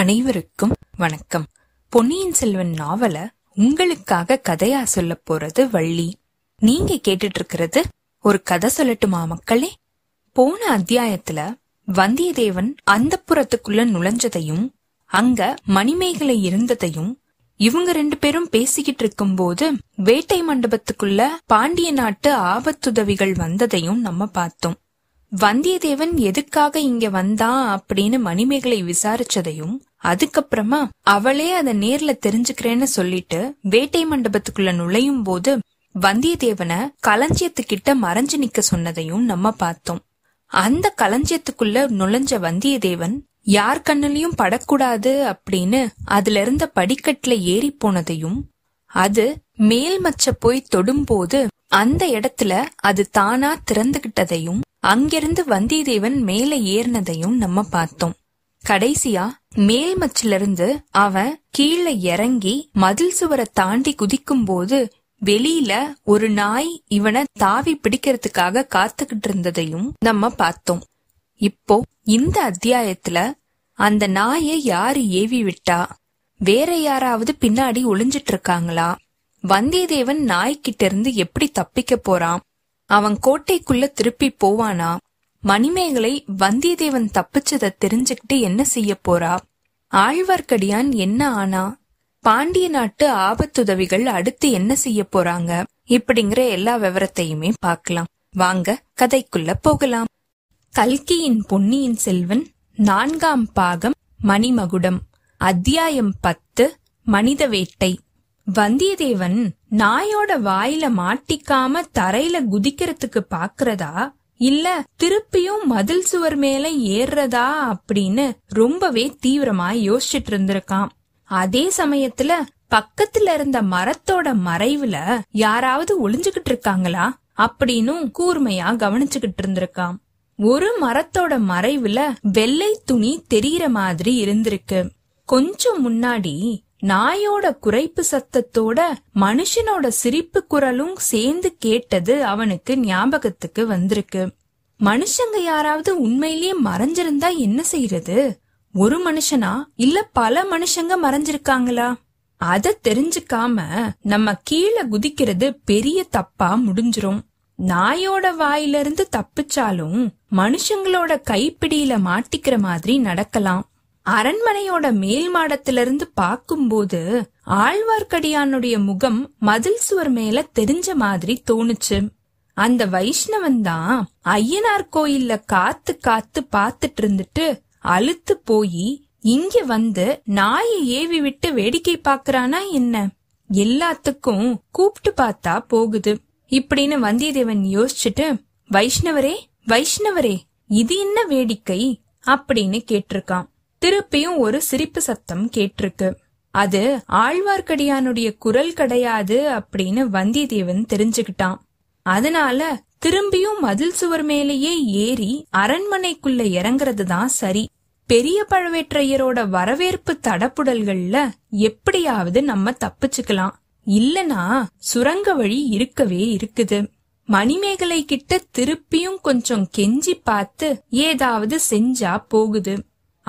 அனைவருக்கும் வணக்கம். பொன்னியின் செல்வன் நாவல உங்களுக்காக கதையா சொல்ல போறது வள்ளி. நீங்க கேட்டுட்டு இருக்கிறது ஒரு கதை சொல்லட்டுமா மக்களே? போன அத்தியாயத்துல வந்தியத்தேவன் அந்த புறத்துக்குள்ள நுழைஞ்சதையும் அங்க மணிமேகலை இருந்ததையும் இவங்க ரெண்டு பேரும் பேசிக்கிட்டு இருக்கும்போது வேட்டை மண்டபத்துக்குள்ள பாண்டிய நாட்டு ஆபத்துதவிகள் வந்ததையும் நம்ம பார்த்தோம். வந்தியத்தேவன் எதுக்காக இங்க வந்தான் அப்படின்னு மணிமேகலை விசாரிச்சதையும் அதுக்கப்புறமா அவளே அத நேர்ல தெரிஞ்சுக்கிறேன்னு சொல்லிட்டு வேட்டை மண்டபத்துக்குள்ள நுழையும் போது வந்தியத்தேவனை களஞ்சியத்துக்கிட்ட மறைஞ்சு நிக்க சொன்னதையும் நம்ம பார்த்தோம். அந்த களஞ்சியத்துக்குள்ள நுழைஞ்ச வந்தியத்தேவன் யார் கண்ணுலயும் படக்கூடாது அப்படின்னு அதுல இருந்த படிக்கட்டுல ஏறி போனதையும் அது மேல் மச்ச போய் தொடும்போது அந்த இடத்துல அது தானா திறந்துகிட்டதையும் அங்கிருந்து வந்தியத்தேவன் மேல ஏறினதையும் நம்ம பார்த்தோம். கடைசியா மேல் மச்சில இருந்து அவன் கீழே இறங்கி மதில் சுவரை தாண்டி குதிக்கும் போது வெளியில ஒரு நாய் இவனை தாவி பிடிக்கிறதுக்காக காத்துக்கிட்டு இருந்ததையும் நம்ம பார்த்தோம். இப்போ இந்த அத்தியாயத்துல அந்த நாயை யாரு ஏவி விட்டா? வேற யாராவது பின்னாடி ஒளிஞ்சிட்டு இருக்காங்களா? வந்தியத்தேவன் நாய்கிட்ட இருந்து எப்படி தப்பிக்க போறான்? அவன் கோட்டைக்குள்ள திருப்பி போவானா? மணிமேகலை வந்தியத்தேவன் தப்பிச்சத தெரிஞ்சுக்கிட்டு என்ன செய்ய போறா? ஆழ்வார்க்கடியான் என்ன ஆனா? பாண்டிய நாட்டு ஆபத்துதவிகள் அடுத்து என்ன செய்ய போறாங்க? இப்படிங்கிற எல்லா விவரத்தையுமே பார்க்கலாம். வாங்க கதைக்குள்ள போகலாம். கல்கியின் பொன்னியின் செல்வன் நான்காம் பாகம் மணிமகுடம் அத்தியாயம் பத்து மனித வேட்டை. வந்தியத்தேவன் நாயோட வாயில மாட்டிக்காம தரையில குதிக்கிறதுக்கு பாக்குறதா? இல்ல திருப்பியும் மதில் சுவர் மேல ஏறுறதா அப்படின்னு ரொம்பவே தீவிரமா யோசிச்சுட்டு இருந்திருக்கான். அதே சமயத்துல பக்கத்துல இருந்த மரத்தோட மறைவுல யாராவது ஒளிஞ்சுகிட்டு இருக்காங்களா அப்படின்னும் கூர்மையா கவனிச்சுகிட்டு இருந்திருக்கான். ஒரு மரத்தோட மறைவுல வெள்ளை துணி தெரியற மாதிரி இருந்திருக்கு. கொஞ்சம் முன்னாடி நாயோட குறைப்பு சத்தத்தோட மனுஷனோட சிரிப்பு குரலும் சேர்ந்து கேட்டது அவனுக்கு ஞாபகத்துக்கு வந்திருக்கு. மனுஷங்க யாராவது உண்மையிலேயே மறைஞ்சிருந்தா என்ன செய்யறது? ஒரு மனுஷனா? இல்ல பல மனுஷங்க மறைஞ்சிருக்காங்களா? அத தெரிஞ்சுக்காம நம்ம கீழே குதிக்கிறது பெரிய தப்பா முடிஞ்சிரும். நாயோட வாயிலிருந்து தப்பிச்சாலும் மனுஷங்களோட கைப்பிடியில மாட்டிக்கிற மாதிரி நடக்கலாம். அரண்மனையோட மேல் மாடத்திலிருந்து பாக்கும்போது ஆழ்வார்க்கடியானுடைய முகம் மதில் சுவர் மேல தெரிஞ்ச மாதிரி தோணுச்சு. அந்த வைஷ்ணவன் தான் ஐயனார் கோயில்ல காத்து காத்து பாத்துட்டு இருந்துட்டு அழுத்து போய் இங்க வந்து நாயை ஏவி விட்டு வேடிக்கை பாக்குறானா என்ன? எல்லாத்துக்கும் கூப்பிட்டு பார்த்தா போகுது. இப்படின்னு வந்தியத்தேவன் யோசிச்சுட்டு வைஷ்ணவரே வைஷ்ணவரே இது என்ன வேடிக்கை? அப்படின்னு கேட்டிருக்கான். திருப்பியும் ஒரு சிரிப்பு சத்தம் கேட்டிருக்கு. அது ஆழ்வார்க்கடியானுடைய குரல் கிடையாது அப்படின்னு வந்தியத்தேவன் தெரிஞ்சுக்கிட்டான். அதனால திரும்பியும் மதில் சுவர் மேலேயே ஏறி அரண்மனைக்குள்ள இறங்குறது தான் சரி. பெரிய பழவேற்றையரோட வரவேற்பு தடப்புடல்கள்ல எப்படியாவது நம்ம தப்பிச்சுக்கலாம். இல்லனா சுரங்க வழி இருக்கவே இருக்குது. மணிமேகலை கிட்ட திருப்பியும் கொஞ்சம் கெஞ்சி பார்த்து ஏதாவது செஞ்சா போகுது.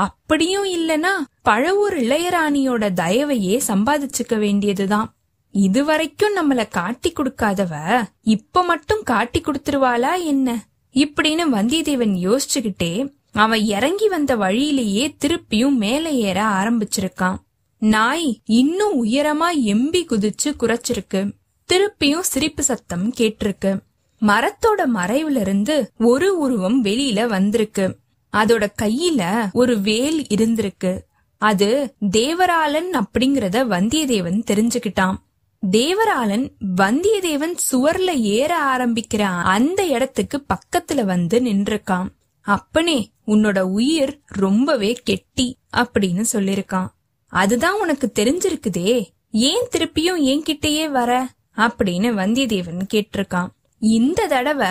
அப்படியும் இல்லனா பழவூர் இளையராணியோட தயவையே சம்பாதிச்சுக்க வேண்டியதுதான். இதுவரைக்கும் நம்மள காட்டி கொடுக்காதவ இப்ப மட்டும் காட்டி கொடுத்துருவாளா என்ன? இப்படின்னு வந்தியத்தேவன் யோசிச்சுக்கிட்டே அவன் இறங்கி வந்த வழியிலேயே திருப்பியும் மேல ஏற ஆரம்பிச்சிருக்கான். நாய் இன்னும் உயரமா எம்பி குதிச்சு குறைச்சிருக்கு திருப்பியும் சிரிப்பு சத்தம் கேட்டிருக்கு. மரத்தோட மறைவுல இருந்து ஒரு உருவம் வெளியில வந்திருக்கு. அதோட கையில ஒரு வேல் இருந்திருக்கு. அது தேவராளன் அப்படிங்கறத வந்தியத்தேவன் தெரிஞ்சுக்கிட்டான். தேவராளன் வந்தியத்தேவன் சுவர்ல ஏற ஆரம்பிக்கிற அந்த இடத்துக்கு பக்கத்துல வந்து நின்றுக்கான் அப்பனே உன்னோட உயிர் ரொம்பவே கெட்டி அப்படின்னு சொல்லிருக்கான். அதுதான் உனக்கு தெரிஞ்சிருக்குதே. ஏன் திருப்பியும் என்கிட்டயே வர? அப்படின்னு வந்தியத்தேவன் கேட்டிருக்கான். இந்த தடவை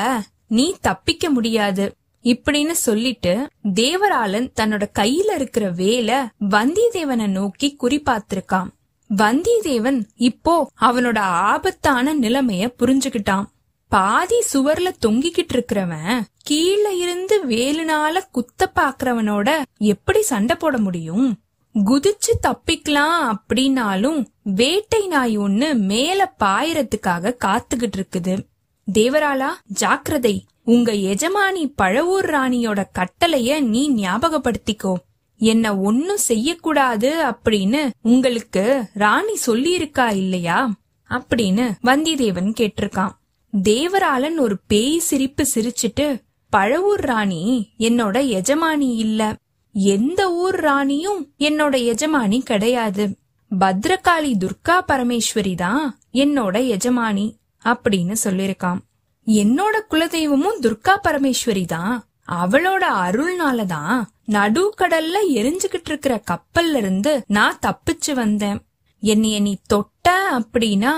நீ தப்பிக்க முடியாது. இப்படின்னு சொல்லிட்டு தேவராளன் தன்னோட கையில இருக்கிற வேலை வந்தியத்தேவனை நோக்கி குறிப்பாத்திருக்கான் வந்தியத்தேவன் இப்போ அவனோட ஆபத்தான நிலைமைய புரிஞ்சுகிட்டான் பாதி சுவர்ல தொங்கிக்கிட்டு இருக்கிறவன் கீழே இருந்து வேலுனால குத்த பாக்குறவனோட எப்படி சண்டை போட முடியும்? குதிச்சு தப்பிக்கலாம் அப்படின்னாலும் வேட்டை நாய் ஒண்ணு மேல பாயறதுக்காக காத்துக்கிட்டு இருக்குது. தேவராளா ஜாக்கிரதை. உங்க எஜமானி பழவூர் ராணியோட கட்டளைய நீ ஞாபகப்படுத்திக்கோ. என்ன ஒன்னும் செய்யக்கூடாது அப்படின்னு உங்களுக்கு ராணி சொல்லியிருக்கா இல்லையா? அப்படின்னு வந்தியத்தேவன் கேட்டிருக்கான். தேவராளன் ஒரு பேய் சிரிப்பு சிரிச்சிட்டு பழவூர் ராணி என்னோட எஜமானி இல்ல. எந்த ஊர் ராணியும் என்னோட எஜமானி கிடையாது. பத்ரகாளி துர்கா பரமேஸ்வரி தான் என்னோட எஜமானி. அப்படின்னு சொல்லிருக்கான் என்னோட குலதெய்வமும் துர்கா பரமேஸ்வரி தான். அவளோட அருள்னால தான் நடுக்கடல்ல எரிஞ்சுகிட்டு இருக்கிற கப்பல்ல இருந்து நான் தப்பிச்சு வந்தேன். என்னைய நீ தொட்ட அப்படின்னா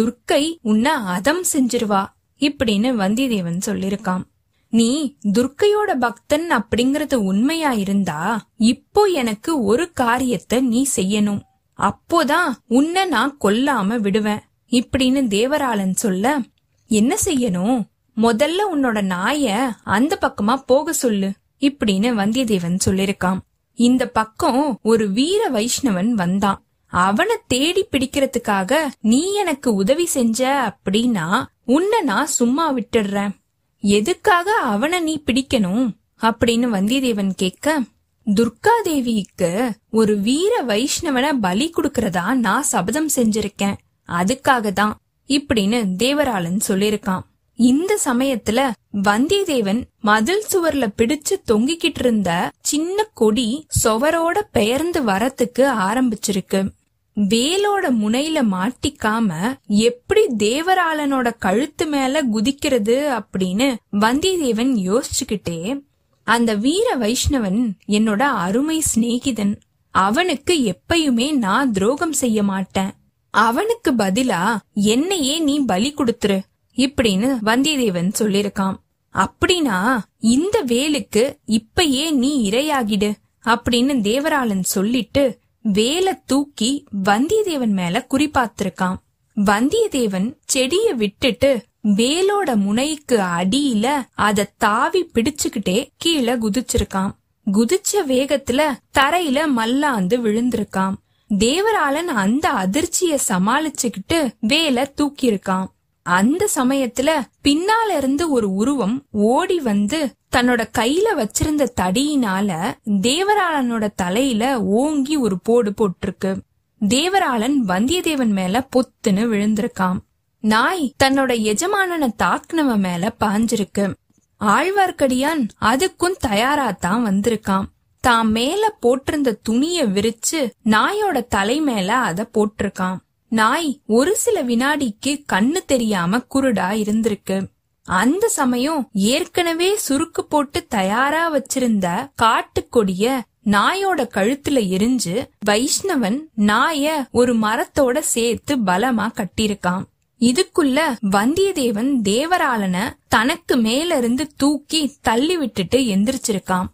துர்க்கை உன்னை அதம் செஞ்சிருவா இப்படின்னு வந்திதேவன் சொல்லிருக்கான் நீ துர்க்கையோட பக்தன் அப்படிங்கறது உண்மையா இருந்தா இப்போ எனக்கு ஒரு காரியத்தை நீ செய்யணும். அப்போதான் உன்னை நான் கொல்லாம விடுவேன். இப்படின்னு தேவராளன் சொல்ல என்ன செய்யணும்? முதல்ல உன்னோட நாய அந்த பக்கமா போக சொல்லு இப்படின்னு வந்தியத்தேவன் சொல்லிருக்கான். இந்த பக்கம் ஒரு வீர வைஷ்ணவன் வந்தான். அவனை தேடி பிடிக்கிறதுக்காக நீ எனக்கு உதவி செஞ்ச அப்படின்னா உன்னை நான் சும்மா விட்டுடுறேன். எதுக்காக அவனை நீ பிடிக்கணும்? அப்படின்னு வந்தியத்தேவன் கேட்க துர்கா தேவிக்கு ஒரு வீர வைஷ்ணவனை பலி கொடுக்கறதா நான் சபதம் செஞ்சிருக்கேன். அதுக்காக தான் இப்படின்னு தேவராளன் சொல்லிருக்கான் இந்த சமயத்துல வந்தியத்தேவன் மதில் சுவர்ல பிடிச்சு தொங்கிக்கிட்டு இருந்த சின்ன கொடி சுவரோட பெயர்ந்து வரத்துக்கு ஆரம்பிச்சிருக்கு. வேலோட முனையில மாட்டிக்காம எப்படி தேவராளனோட கழுத்து மேல குதிக்கிறது அப்படின்னு வந்தியத்தேவன் யோசிச்சுக்கிட்டே அந்த வீர வைஷ்ணவன் என்னோட அருமை சிநேகிதன். அவனுக்கு எப்பயுமே நான் துரோகம் செய்ய மாட்டேன். அவனுக்கு பதிலா என்னையே நீ பலி கொடுத்துரு இப்படின்னு வந்தியத்தேவன் சொல்லிருக்கான். அப்படின்னா இந்த வேலுக்கு இப்பயே நீ இரையாகிடு அப்படின்னு தேவராளன் சொல்லிட்டு வேலை தூக்கி வந்தியத்தேவன் மேல குறிப்பாத்திருக்கான் வந்தியத்தேவன் செடிய விட்டுட்டு வேலோட முனைக்கு அடியில அத தாவி பிடிச்சுக்கிட்டே கீழே குதிச்சிருக்கான். குதிச்ச வேகத்துல தரையில மல்லாந்து விழுந்திருக்கான். தேவராளன் அந்த அதிர்ச்சிய சமாளிச்சுக்கிட்டு வேலை தூக்கியிருக்கான். அந்த சமயத்துல பின்னால இருந்து ஒரு உருவம் ஓடி வந்து தன்னோட கையில வச்சிருந்த தடியினால தேவராளனோட தலையில ஓங்கி ஒரு போடு போட்டிருக்கு. தேவராளன் வந்தியத்தேவன் மேல பொத்துன்னு விழுந்திருக்கான். நாய் தன்னோட எஜமானனை தாக்குனவன் மேல பாஞ்சிருக்கு. ஆழ்வார்க்கடியான் அதுக்கும் தயாராத்தான் வந்திருக்கான். தான் மேல போட்டிருந்த துணிய விரிச்சு நாயோட தலை மேல அத போட்டிருக்கான் நாய் ஒரு சில வினாடிக்கு கண்ணு தெரியாம குருடா இருந்திருக்கு. அந்த சமயம் ஏற்கனவே சுருக்கு போட்டு தயாரா வச்சிருந்த காட்டுக்கொடிய நாயோட கழுத்துல எரிஞ்சு வைஷ்ணவன் நாய ஒரு மரத்தோட சேர்த்து பலமா கட்டியிருக்கான் இதுக்குள்ள வந்தியத்தேவன் தேவராளன தனக்கு மேல இருந்து தூக்கி தள்ளி விட்டுட்டு எந்திரிச்சிருக்கான்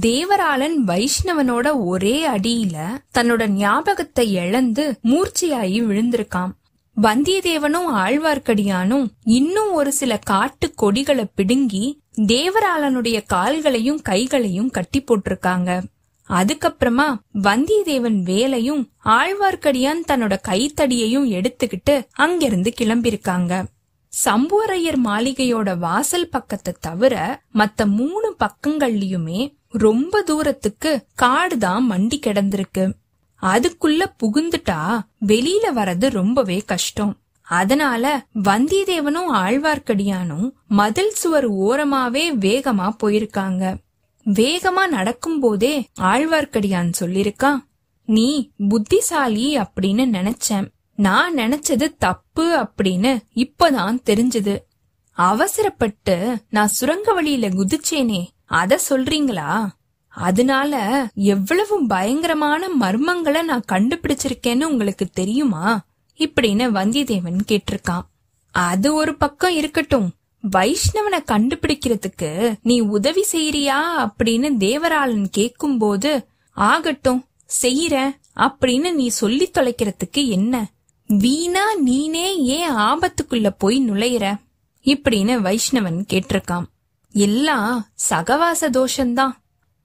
தேவராளன் வைஷ்ணவனோட ஒரே அடியில தன்னோட ஞாபகத்தை இழந்து மூர்ச்சையாயி விழுந்திருக்கான் வந்தியத்தேவனும் ஆழ்வார்க்கடியானும் இன்னும் ஒரு சில காட்டு கொடிகளை பிடுங்கி தேவராளனுடைய கால்களையும் கைகளையும் கட்டி போட்டிருக்காங்க. அதுக்கப்புறமா வந்தியத்தேவன் வேலையும் ஆழ்வார்க்கடியான் தன்னோட கைத்தடியையும் எடுத்துக்கிட்டு அங்கிருந்து கிளம்பிருக்காங்க சம்புவரையர் மாளிகையோட வாசல் பக்கத்தை தவிர மத்த மூணு பக்கங்கள்லயுமே ரொம்ப தூரத்துக்கு காடுதான் மண்டி கிடந்திருக்கு. அதுக்குள்ள புகுந்துட்டா வெளியில வர்றது ரொம்பவே கஷ்டம். அதனால வந்தியத்தேவனும் ஆழ்வார்க்கடியானும் மதில் சுவர் ஓரமாவே வேகமா போயிருக்காங்க. வேகமா நடக்கும்போதே ஆழ்வார்க்கடியான் சொல்லிருக்கான் நீ புத்திசாலி அப்படின்னு நினைச்சேன். நான் நினைச்சது தப்பு அப்படின்னு இப்பதான் தெரிஞ்சது. அவசரப்பட்டு நான் சுரங்க வழியில குதிச்சேனே அத சொல்றீங்களா? அதனால எவ்வளவு பயங்கரமான மர்மங்களை நான் கண்டுபிடிச்சிருக்கேன்னு உங்களுக்கு தெரியுமா? இப்படின்னு வந்தியத்தேவன் கேட்டிருக்கான். அது ஒரு பக்கம் இருக்கட்டும். வைஷ்ணவனை கண்டுபிடிக்கிறதுக்கு நீ உதவி செய்யறியா அப்படின்னு தேவராளன் கேக்கும்போது ஆகட்டும் செய்யற அப்படின்னு நீ சொல்லி தொலைக்கிறதுக்கு என்ன? வீணா நீனே ஏன் ஆபத்துக்குள்ள போய் நுழையிற? இப்படின்னு வைஷ்ணவன் கேட்டிருக்கான். எல்லாம் சகவாச தோஷந்தான்.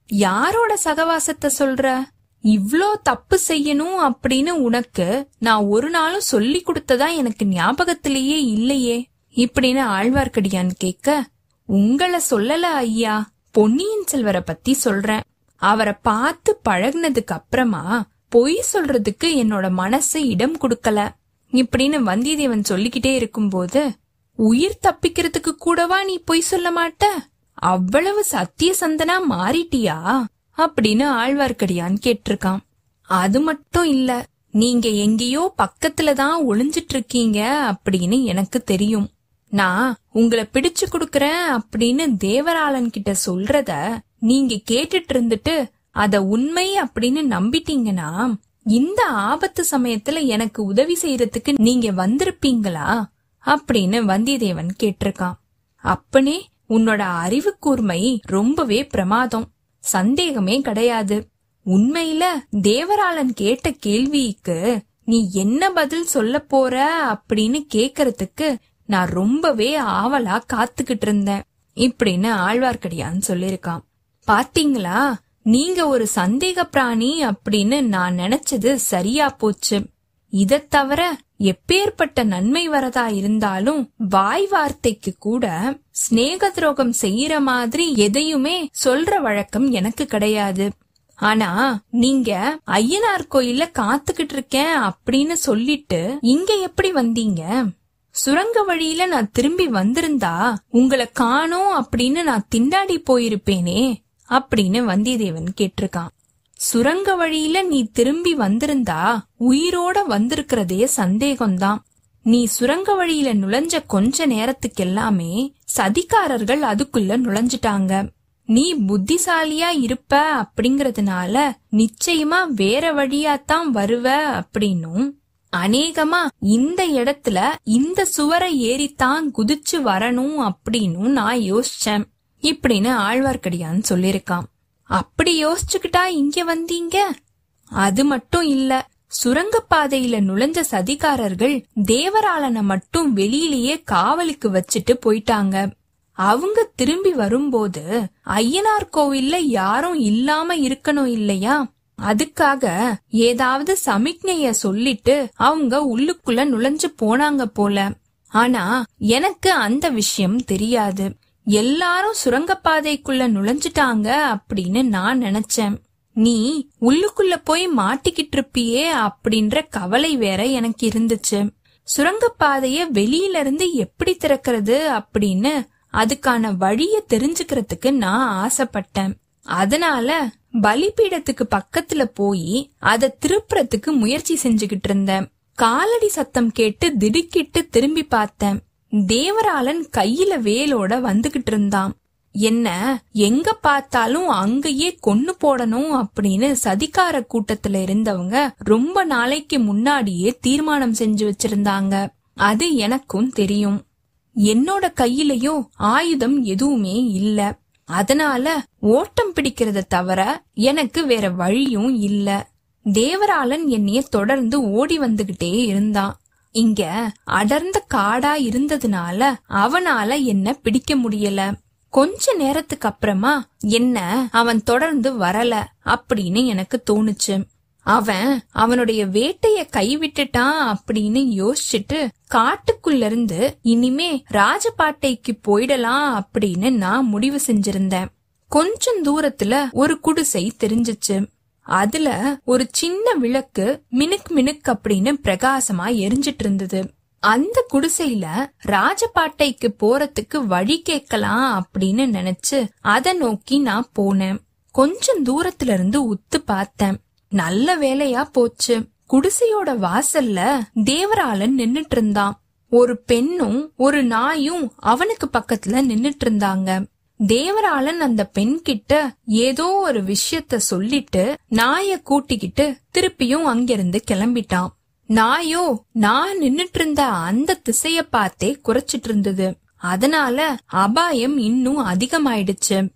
யாரோட சகவாசத்தை சொல்ற? இவ்ளோ தப்பு செய்யணும் அப்படின்னு உனக்கு நான் ஒரு நாளும் சொல்லி கொடுத்ததா எனக்கு ஞாபகத்திலேயே இல்லையே. இப்படின்னு ஆழ்வார்க்கடியான் கேட்க உங்களை சொல்லல ஐயா. பொன்னியின் செல்வரை பத்தி சொல்றேன். அவரை பார்த்து பழகுனதுக்கு அப்புறமா பொய் சொல்றதுக்கு என்னோட மனசு இடம் கொடுக்கல. இப்படின்னு வந்தியத்தேவன் சொல்லிக்கிட்டே இருக்கும்போது உயிர் தப்பிக்கிறதுக்கு கூடவா நீ பொய் சொல்ல மாட்ட? அவ்வளவு சத்திய சந்தனா மாறிட்டியா? அப்படின்னு ஆழ்வார்க்கடியான் கேட்டிருக்கான். அது மட்டும் இல்ல நீங்க எங்கேயோ பக்கத்துல தான் ஒளிஞ்சிட்டு இருக்கீங்க அப்படின்னு எனக்கு தெரியும். நான் உங்களை பிடிச்சு கொடுக்கறேன் அப்படின்னு தேவராளன் கிட்ட சொல்றத நீங்க கேட்டுட்டு இருந்துட்டு அத உண்மை அப்படின்னு நம்பிட்டீங்கன்னா இந்த ஆபத்து சமயத்துல எனக்கு உதவி செய்யறதுக்கு நீங்க வந்திருப்பீங்களா? அப்படின்னு வந்தியத்தேவன் கேட்டிருக்கான். அப்பனே உன்னோட அறிவு கூர்மை ரொம்பவே பிரமாதம். சந்தேகமே கிடையாது. உண்மையில தேவராளன் கேட்ட கேள்விக்கு நீ என்ன பதில் சொல்ல போற அப்படின்னு கேக்கறதுக்கு நான் ரொம்பவே ஆவலா காத்துக்கிட்டு இருந்தேன் இப்படின்னு ஆழ்வார்க்கடியான் சொல்லிருக்கான் பாத்தீங்களா? நீங்க ஒரு சந்தேக பிராணி அப்படின்னு நான் நினைச்சது சரியா போச்சு. இத தவிர எப்பேற்பட்ட நன்மை வரதா இருந்தாலும் வாய் வார்த்தைக்கு கூட சிநேக துரோகம் செய்யற மாதிரி எதையுமே சொல்ற வழக்கம் எனக்கு கிடையாது. ஆனா நீங்க ஐயனார் கோயில்ல காத்துக்கிட்டு இருக்கேன் அப்படின்னு சொல்லிட்டு இங்க எப்படி வந்தீங்க? சுரங்க வழியில நான் திரும்பி வந்திருந்தா உங்களை காணோம் அப்படின்னு நான் திண்டாடி போயிருப்பேனே அப்படின்னு வந்தியத்தேவன் கேட்டிருக்கான். சுரங்க வழியில நீ திரும்பி வந்திருந்தா உயிரோட வந்திருக்கிறதே சந்தேகம்தான். நீ சுரங்க வழியில நுழைஞ்ச கொஞ்ச நேரத்துக்கு எல்லாமே சதிகாரர்கள் அதுக்குள்ள நுழைஞ்சிட்டாங்க. நீ புத்திசாலியா இருப்ப அப்படிங்கறதுனால நிச்சயமா வேற வழியாத்தான் வருவ அப்படின்னும். அநேகமா இந்த இடத்துல இந்த சுவரை ஏறித்தான் குதிச்சு வரணும் அப்படின்னு நான் யோசிச்சேன். இப்படின்னு ஆழ்வார்க்கடியான் சொல்லிருக்கான் அப்படி யோசிச்சுக்கிட்டா இங்க வந்தீங்க? அது மட்டும் இல்ல சுரங்கப்பாதையில நுழைஞ்ச சதிகாரர்கள் தேவராளனை மட்டும் வெளியிலேயே காவலுக்கு வச்சுட்டு போயிட்டாங்க. அவங்க திரும்பி வரும்போது ஐயனார் கோவில்ல யாரும் இல்லாம இருக்கணும் இல்லையா? அதுக்காக ஏதாவது சமிக்ஞைய சொல்லிட்டு அவங்க உள்ளுக்குள்ள நுழைஞ்சு போனாங்க போல. ஆனா எனக்கு அந்த விஷயம் தெரியாது. எல்லாரும் சுரங்கப்பாதைக்குள்ள நுழைஞ்சிட்டாங்க அப்படின்னு நான் நினைச்சேன். நீ உள்ளுக்குள்ள போய் மாட்டிக்கிட்டு இருப்பியே அப்படின்ற கவலை வேற எனக்கு இருந்துச்சு. சுரங்கப்பாதைய வெளியில இருந்து எப்படி திறக்கிறது அப்படின்னு அதுக்கான வழிய தெரிஞ்சுக்கிறதுக்கு நான் ஆசைப்பட்டேன். அதனால பலிபீடத்துக்கு பக்கத்துல போய் அத திருப்புறத்துக்கு முயற்சி செஞ்சுகிட்டு இருந்தேன். காலடி சத்தம் கேட்டு திடுக்கிட்டு திரும்பி பார்த்தேன். தேவராளன் கையில வேலோட வந்துகிட்டு இருந்தான். என்ன எங்க பார்த்தாலும் அங்கேயே கொன்னு போடணும் அப்படின்னு சதிகார கூட்டத்துல இருந்தவங்க ரொம்ப நாளைக்கு முன்னாடியே தீர்மானம் செஞ்சு வச்சிருந்தாங்க. அது எனக்கும் தெரியும். என்னோட கையிலயும் ஆயுதம் எதுவுமே இல்ல. அதனால ஓட்டம் பிடிக்கிறத தவிர எனக்கு வேற வழியும் இல்ல. தேவராளன் என்னைய தொடர்ந்து ஓடி வந்துகிட்டே இருந்தான். இங்க அடர்ந்த காடா இருந்ததுனால அவனால என்ன பிடிக்க முடியல. கொஞ்ச நேரத்துக்கு அப்புறமா என்ன அவன் தொடர்ந்து வரல அப்படின்னு எனக்கு தோணுச்சு. அவன் அவனுடைய வேட்டைய கைவிட்டுட்டான் அப்படின்னு யோசிச்சுட்டு காட்டுக்குள்ள இருந்து இனிமே ராஜபாட்டைக்கு போயிடலாம் அப்படின்னு நான் முடிவு செஞ்சிருந்தேன். கொஞ்சம் தூரத்துல ஒரு குடிசை தெரிஞ்சிச்சு. அதுல ஒரு சின்ன விளக்கு மினுக் மினுக் அப்படின்னு பிரகாசமா எரிஞ்சிட்டு இருந்தது. அந்த குடிசையில ராஜபாட்டைக்கு போறதுக்கு வழி கேட்கலாம் அப்படின்னு நினைச்சு அத நோக்கி நான் போனேன். கொஞ்சம் தூரத்துல இருந்து உத்து பார்த்தேன். நல்ல வேலையா போச்சு. குடிசையோட வாசல்ல தேவராளன் நின்னுட்டு இருந்தான். ஒரு பெண்ணும் ஒரு நாயும் அவனுக்கு பக்கத்துல நின்னுட்டு இருந்தாங்க. தேவராளன் அந்த பெண் கிட்ட ஏதோ ஒரு விஷயத்த சொல்லிட்டு நாய கூட்டிக்கிட்டு திருப்பியும் அங்கிருந்து கிளம்பிட்டான். நாயோ நான் நின்னுட்டு இருந்த அந்த திசைய பார்த்தே குறைச்சிட்டு இருந்தது அதனால அபாயம் இன்னும் அதிகமாயிடுச்சு.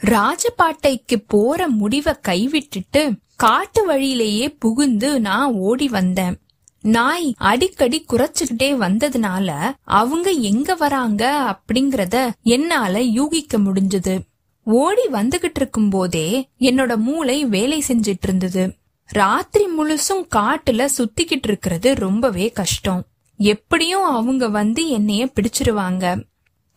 ராஜபாட்டைக்கு போற முடிவை கைவிட்டுட்டு காட்டு வழியிலேயே புகுந்து நான் ஓடி வந்தேன். நாய் அடிக்கடி குறைச்சுக்கிட்டே வந்ததுனால அவங்க எங்க வராங்க அப்படிங்கறத என்னால யூகிக்க முடிஞ்சது. ஓடி வந்துகிட்டு இருக்கும் போதே என்னோட மூளை வேலை செஞ்சிட்டு இருந்தது. ராத்திரி முழுசும் காட்டுல சுத்திக்கிட்டு இருக்கிறது ரொம்பவே கஷ்டம். எப்படியும் அவங்க வந்து என்னைய பிடிச்சிருவாங்க.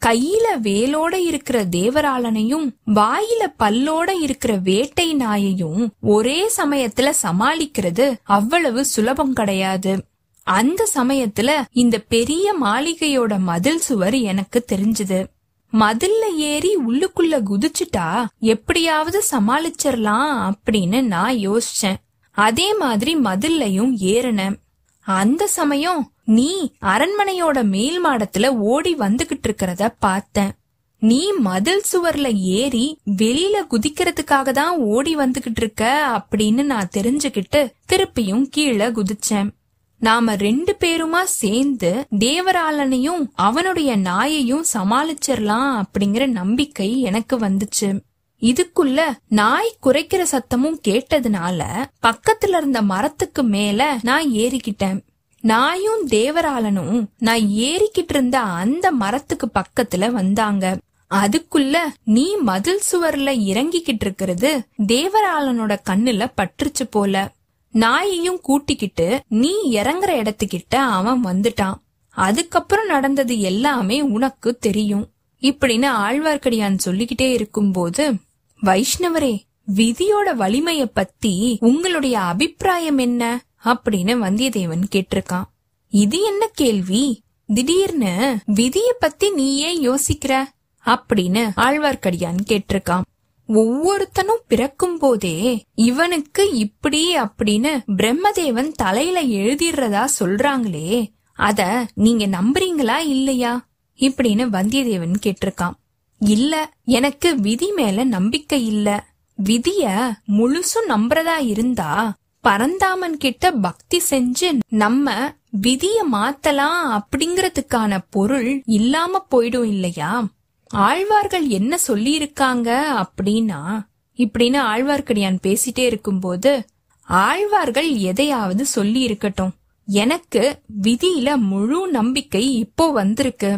கையில வேலோட இருக்கிற தேவராளனையும் வாயில பல்லோட இருக்கிற வேட்டை நாயையும் ஒரே சமயத்துல சமாளிக்கிறது அவ்வளவு சுலபம் கிடையாது. அந்த சமயத்துல இந்த பெரிய மாளிகையோட மதில் சுவர் எனக்கு தெரிஞ்சது. மதில்ல ஏறி உள்ளுக்குள்ள குதிச்சுட்டா எப்படியாவது சமாளிச்சிடலாம் அப்படின்னு நான் யோசிச்சேன். அதே மாதிரி மதில்லையும் ஏறினேன். அந்த சமயம் நீ அரண்மனையோட மேல் மாடத்துல ஓடி வந்துகிட்டு இருக்கிறத பார்த்தேன். நீ மதில் சுவர்ல ஏறி வெளியில குதிக்கிறதுக்காக தான் ஓடி வந்துகிட்டு இருக்க அப்படின்னு நான் தெரிஞ்சுக்கிட்டு திருப்பியும் கீழே குதிச்சேன். நாம ரெண்டு பேருமா சேர்ந்து தேவராளனையும் அவனுடைய நாயையும் சமாளிச்சிரலாம் அப்படிங்கிற நம்பிக்கை எனக்கு வந்துச்சு. இதுக்குள்ள நாய் குறைக்கிற சத்தமும் கேட்டதுனால பக்கத்துல இருந்த மரத்துக்கு மேல நான் ஏறிக்கிட்டேன். நாயும் தேவராளனும் நான் ஏறிக்கிட்டு இருந்த அந்த மரத்துக்கு பக்கத்துல வந்தாங்க. அதுக்குள்ள நீ மதில் சுவர்ல இறங்கிக்கிட்டு இருக்கிறது தேவராளனோட கண்ணுல பற்றுச்சு போல. நாயையும் கூட்டிக்கிட்டு நீ இறங்குற இடத்துக்கிட்ட அவன் வந்துட்டான். அதுக்கப்புறம் நடந்தது எல்லாமே உனக்கு தெரியும். இப்படின்னு ஆழ்வார்க்கடியான் சொல்லிக்கிட்டே இருக்கும்போது வைஷ்ணவரே விதியோட வலிமைய பத்தி உங்களுடைய அபிப்பிராயம் என்ன? அப்படின்னு வந்தியத்தேவன் கேட்டிருக்கான். இது என்ன கேள்வி? திடீர்னு விதிய பத்தி நீ ஏன் யோசிக்கிற? அப்படின்னு ஆழ்வார்க்கடியான் கேட்டிருக்கான். ஒவ்வொருத்தனும் பிறக்கும் போதே இவனுக்கு இப்படி அப்படின்னு பிரம்மதேவன் தலையில எழுதிடுறதா சொல்றாங்களே அத நீங்க நம்புறீங்களா இல்லையா? இப்படின்னு வந்தியத்தேவன் கேட்டிருக்கான். இல்ல எனக்கு விதி மேல நம்பிக்கை இல்ல. விதிய முழுசும் நம்புறதா இருந்தா பரந்தாமன் கிட்ட பக்தி செஞ்சு நம்ம விதிய மாத்தலாம் அப்படிங்கறதுக்கான பொருள் இல்லாம போயிடும் இல்லையா? ஆழ்வார்கள் என்ன சொல்லி இருக்காங்க அப்படின்னா இப்படின்னு ஆழ்வார்க்கடியான் பேசிட்டே இருக்கும்போது ஆழ்வார்கள் எதையாவது சொல்லி இருக்கட்டும் எனக்கு விதியில முழு நம்பிக்கை இப்போ வந்திருக்கு.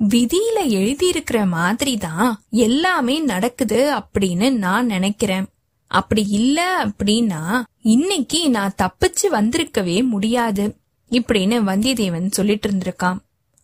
விதியில எழுதியிருக்கிற மாதிரி தான் எல்லாமே நடக்குது அப்படின்னு நான் நினைக்கிறேன். அப்படி இல்ல அப்படின்னா இன்னைக்கு நான் தப்பிச்சு வந்திருக்கவே முடியாது இப்படின்னு வந்தியத்தேவன் சொல்லிட்டு இருந்திருக்கான்.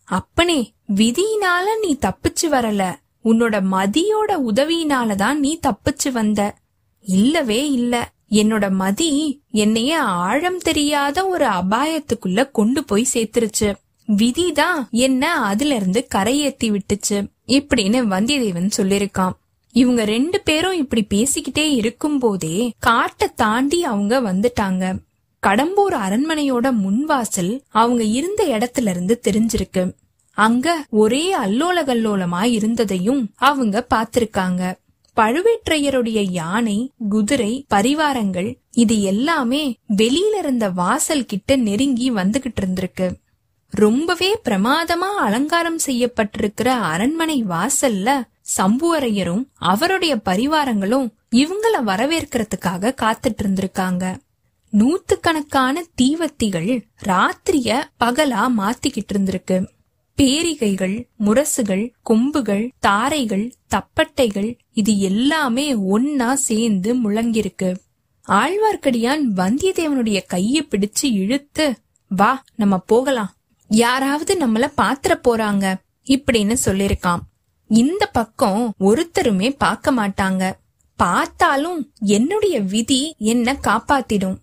அப்பனே விதியினால நீ தப்பிச்சு வரல. உன்னோட மதியோட உதவியினால தான் நீ தப்பிச்சு வந்த. இல்லவே இல்ல. என்னோட மதி என்னைய ஆழம் தெரியாத ஒரு அபாயத்துக்குள்ள கொண்டு போய் சேர்த்துருச்சு. விதிதான் என்ன அதுல இருந்து கரையேத்தி விட்டுச்சு. இப்படின்னு வந்தியத்தேவன் சொல்லிருக்கான் இவங்க ரெண்டு பேரும் இப்படி பேசிக்கிட்டே இருக்கும் போதே காட்டை தாண்டி அவங்க வந்துட்டாங்க. கடம்பூர் அரண்மனையோட முன்வாசல் அவங்க இருந்த இடத்துல இருந்து தெரிஞ்சிருக்கு. அங்க ஒரே அல்லோல கல்லோலமா இருந்ததையும் அவங்க பாத்திருக்காங்க பழுவேற்றையருடைய யானை குதிரை பரிவாரங்கள் இது எல்லாமே வெளியில இருந்த வாசல் கிட்ட நெருங்கி வந்துகிட்டு இருந்திருக்கு. ரொம்பவே பிரமாதமா அலங்காரம் செய்யப்பட்டிருக்கிற அரண்மனை வாசல்ல சம்புவரையரும் அவருடைய பரிவாரங்களும் இவங்கள வரவேற்கிறதுக்காக காத்துட்டு இருந்திருக்காங்க நூத்துக்கணக்கான தீவத்திகள் ராத்திரிய பகலா மாத்திக்கிட்டு இருந்திருக்கு பேரிகைகள் முரசுகள் கொம்புகள் தாரைகள் தப்பட்டைகள் இது எல்லாமே ஒன்னா சேர்ந்து முழங்கிருக்கு ஆழ்வார்க்கடியான் வந்தியத்தேவனுடைய கைய பிடிச்சு இழுத்து வா நம்ம போகலாம். யாராவது நம்மள பாத்திர போறாங்க இப்படின்னு சொல்லிருக்கான் இந்த பக்கம் ஒருத்தருமே பார்க்க மாட்டாங்க. பார்த்தாலும் என்னுடைய விதி என்ன காப்பாத்திடும்.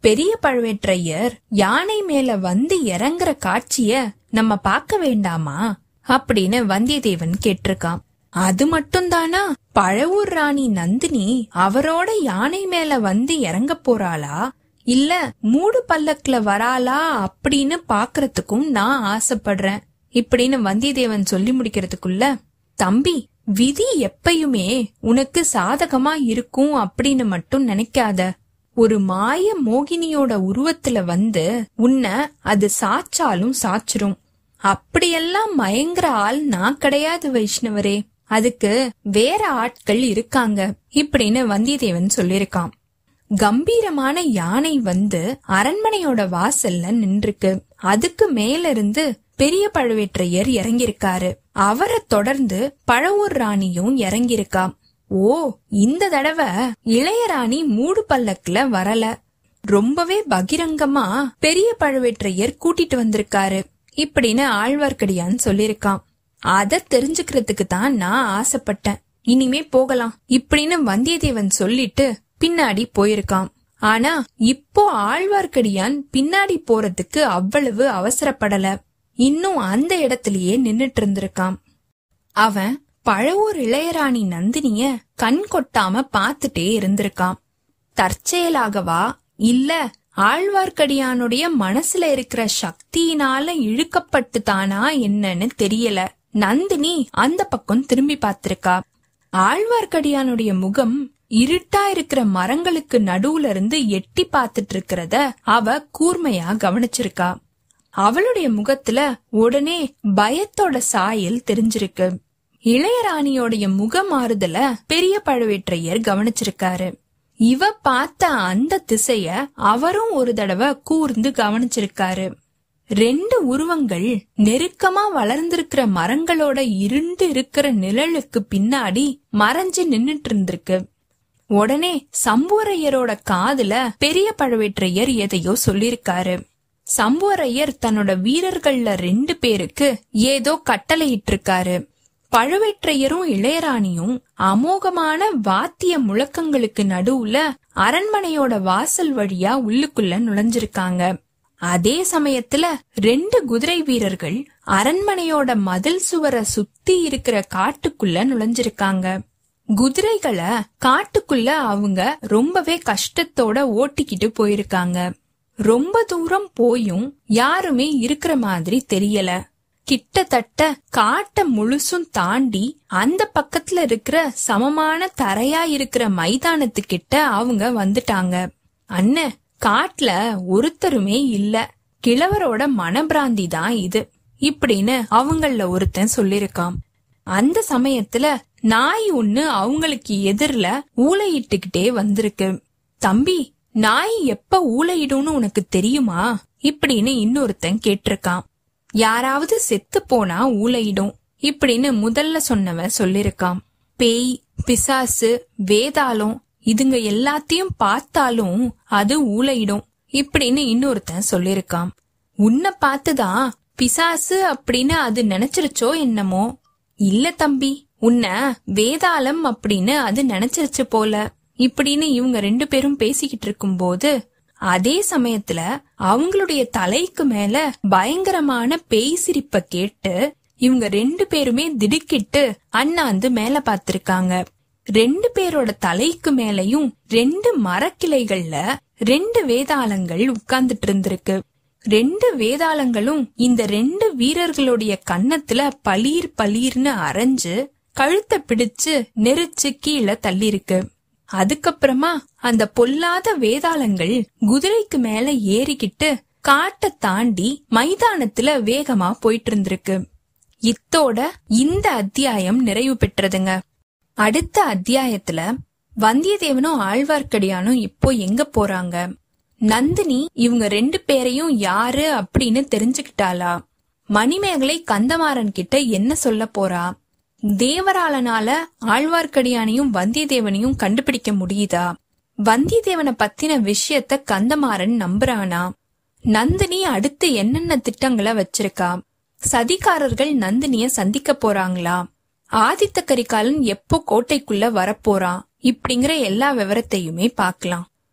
பெரிய பழுவேற்றையர் யானை மேல வந்து இறங்குற காட்சிய நம்ம பார்க்க வேண்டாமா? அப்படின்னு வந்தியத்தேவன் கேட்டிருக்கான். அது மட்டும்தானா? பழவூர் ராணி நந்தினி அவரோட யானை மேல வந்து இறங்க போறாளா? இல்ல மூடு பல்லக்குல வராளா அப்படின்னு பாக்குறதுக்கும் நான் ஆசைப்படுறேன். இப்படின்னு வந்தியத்தேவன் சொல்லி முடிக்கிறதுக்குள்ள தம்பி விதி எப்பயுமே உனக்கு சாதகமா இருக்கும் அப்படின்னு மட்டும் நினைக்காத. ஒரு மாய மோகினியோட உருவத்துல வந்து உன்னை அது சாச்சாலும் சாச்சிரும். அப்படியெல்லாம் மயங்கர ஆள் நான் கிடையாது வைஷ்ணவரே. அதுக்கு வேற ஆட்கள் இருக்காங்க இப்படின்னு வந்தியத்தேவன் சொல்லிருக்கான் கம்பீரமான யானை வந்து அரண்மனையோட வாசல்ல நின்றுக்கு அதுக்கு மேல இருந்து பெரிய பழுவேற்றையர் இறங்கியிருக்காரு. அவரை தொடர்ந்து பழவூர் ராணியும் இறங்கியிருக்கா. ஓ இந்த தடவை இளையராணி மூடு பல்லக்குல வரல. ரொம்பவே பகிரங்கமா பெரிய பழுவேற்றையர் கூட்டிட்டு வந்திருக்காரு. இப்படின்னு ஆழ்வார்க்கடியான் சொல்லிருக்கான் அத தெரிஞ்சுக்கிறதுக்கு தான் நான் ஆசைப்பட்டேன். இனிமே போகலாம். இப்படின்னு வந்தியத்தேவன் சொல்லிட்டு பின்னாடி போயிருக்கான் ஆனா இப்போ ஆழ்வார்க்கடியான் பின்னாடி போறதுக்கு அவ்வளவு அவசரப்படல. இன்னும் அந்த இடத்திலேயே நின்னுட்டு இருந்திருக்கான் அவன் பழவூர் இளையராணி நந்தினிய கண் கொட்டாம பாத்துட்டே இருந்திருக்கான் தற்செயலாகவா இல்ல ஆழ்வார்க்கடியானுடைய மனசுல இருக்கிற சக்தியினால இழுக்கப்பட்டு தானா என்னன்னு தெரியல. நந்தினி அந்த பக்கம் திரும்பி பார்த்திருக்கா. ஆழ்வார்க்கடியானுடைய முகம் இருட்டா இருக்கிற மரங்களுக்கு நடுவுல இருந்து எட்டி பார்த்துட்டு இருக்கிறத அவ கூர்மையா கவனிச்சிருக்கா. அவளுடைய முகத்துல உடனே பயத்தோட சாயல் தெரிஞ்சிருக்கு. இளையராணியோடைய முக மாறுதல பெரிய பழுவேற்றையர் கவனிச்சிருக்காரு. இவ பார்த்த அந்த திசைய அவரும் ஒரு தடவை கூர்ந்து கவனிச்சிருக்காரு. ரெண்டு உருவங்கள் நெருக்கமா வளர்ந்திருக்கிற மரங்களோட இருண்டு இருக்கிற நிழலுக்கு பின்னாடி மறைஞ்சு நின்னுட்டு இருந்திருக்கு உடனே சம்புவரையரோட காதுல பெரிய பழுவேற்றையர் எதையோ சொல்லிருக்காரு சம்புவரையர் தன்னோட வீரர்கள்ல ரெண்டு பேருக்கு ஏதோ கட்டளையிட்டு இருக்காரு பழுவேற்றையரும் இளையராணியும் அமோகமான வாத்திய முழக்கங்களுக்கு நடுவுல அரண்மனையோட வாசல் வழியா உள்ளுக்குள்ள நுழைஞ்சிருக்காங்க. அதே சமயத்துல ரெண்டு குதிரை வீரர்கள் அரண்மனையோட மதில் சுவரை சுத்தி இருக்கிற காட்டுக்குள்ள நுழைஞ்சிருக்காங்க. குதிரைகளை காட்டுக்குள்ள அவங்க ரொம்பவே கஷ்டத்தோட ஓட்டிக்கிட்டு போயிருக்காங்க. ரொம்ப தூரம் போயும் யாருமே இருக்கிற மாதிரி தெரியல. கிட்டத்தட்ட காட்டை முழுசும் தாண்டி அந்த பக்கத்துல இருக்கிற சமமான தரையா இருக்கிற மைதானத்துக்கிட்ட அவங்க வந்துட்டாங்க. அண்ணன் காட்டுல ஒருத்தருமே இல்ல. கிழவரோட மனப்பிராந்தி தான் இது. இப்படின்னு அவங்கள ஒருத்தன் சொல்லிருக்கான் அந்த சமயத்துல நாய் ஒண்ணு அவங்களுக்கு எதிர்ல ஊளையிட்டுக்கிட்டே வந்திருக்கு. தம்பி நாய் எப்ப ஊளையிடும்னு உனக்கு தெரியுமா? இப்படின்னு இன்னொருத்தன் கேட்டிருக்கான். யாராவது செத்து போனா ஊளையிடும் இப்படின்னு முதல்ல சொன்னவன் சொல்லிருக்கான். பேய் பிசாசு வேதாளம் இதுங்க எல்லாத்தையும் பார்த்தாலும் அது ஊளையிடும் இப்படின்னு இன்னொருத்தன் சொல்லிருக்கான். உன்னை பார்த்துதான் பிசாசு அப்படின்னு அது நினைச்சிருச்சோ என்னமோ? இல்ல தம்பி உன்னை வேதாளம் அப்படின்னு அது நினைச்சிருச்சு போல. இப்படின்னு இவங்க ரெண்டு பேரும் பேசிக்கிட்டு இருக்கும்போது அதே சமயத்துல அவங்களுடைய தலைக்கு மேல பயங்கரமான பேய் சிரிப்ப கேட்டு இவங்க ரெண்டு பேருமே திடுக்கிட்டு அண்ணாந்து மேல பாத்திருக்காங்க. ரெண்டு பேரோட தலைக்கு மேலயும் ரெண்டு மரக்கிளைகள்ல ரெண்டு வேதாளங்கள் உட்கார்ந்துட்டு இருந்திருக்கு. ரெண்டு வேதாளங்களும் இந்த ரெண்டு வீரர்களுடைய கன்னத்துல பளீர் பளீர்னு அரைஞ்சு கழுத்தை பிடிச்சு நெரிச்சு கீழே தள்ளிருக்கு. அதுக்கப்புறமா அந்த பொல்லாத வேதாளங்கள் குதிரைக்கு மேல ஏறிக்கிட்டு காட்டை தாண்டி மைதானத்துல வேகமா போயிட்டு இருந்திருக்கு இத்தோட இந்த அத்தியாயம் நிறைவு பெற்றதுங்க. அடுத்த அத்தியாயத்துல வந்தியத்தேவனும் ஆழ்வார்க்கடியானும் இப்போ எங்க போறாங்க? நந்தினி இவங்க ரெண்டு பேரையும் யாரு அப்படின்னு தெரிஞ்சுக்கிட்டாளா? மணிமேகலை கந்தமாறன் கிட்ட என்ன சொல்ல போறா? தேவராளனால ஆழ்வார்க்கடியானையும் வந்தியத்தேவனையும் கண்டுபிடிக்க முடியுதா? வந்தியத்தேவனை பத்தின விஷயத்த கந்தமாறன் நம்புறானா? நந்தினி அடுத்து என்னென்ன திட்டங்களை வச்சிருக்கா? சதிகாரர்கள் நந்தினிய சந்திக்க போறாங்களா? ஆதித்த கரிகாலன் எப்போ கோட்டைக்குள்ள வரப்போறான்? இப்படிங்கிற எல்லா விவரத்தையுமே பார்க்கலாம்.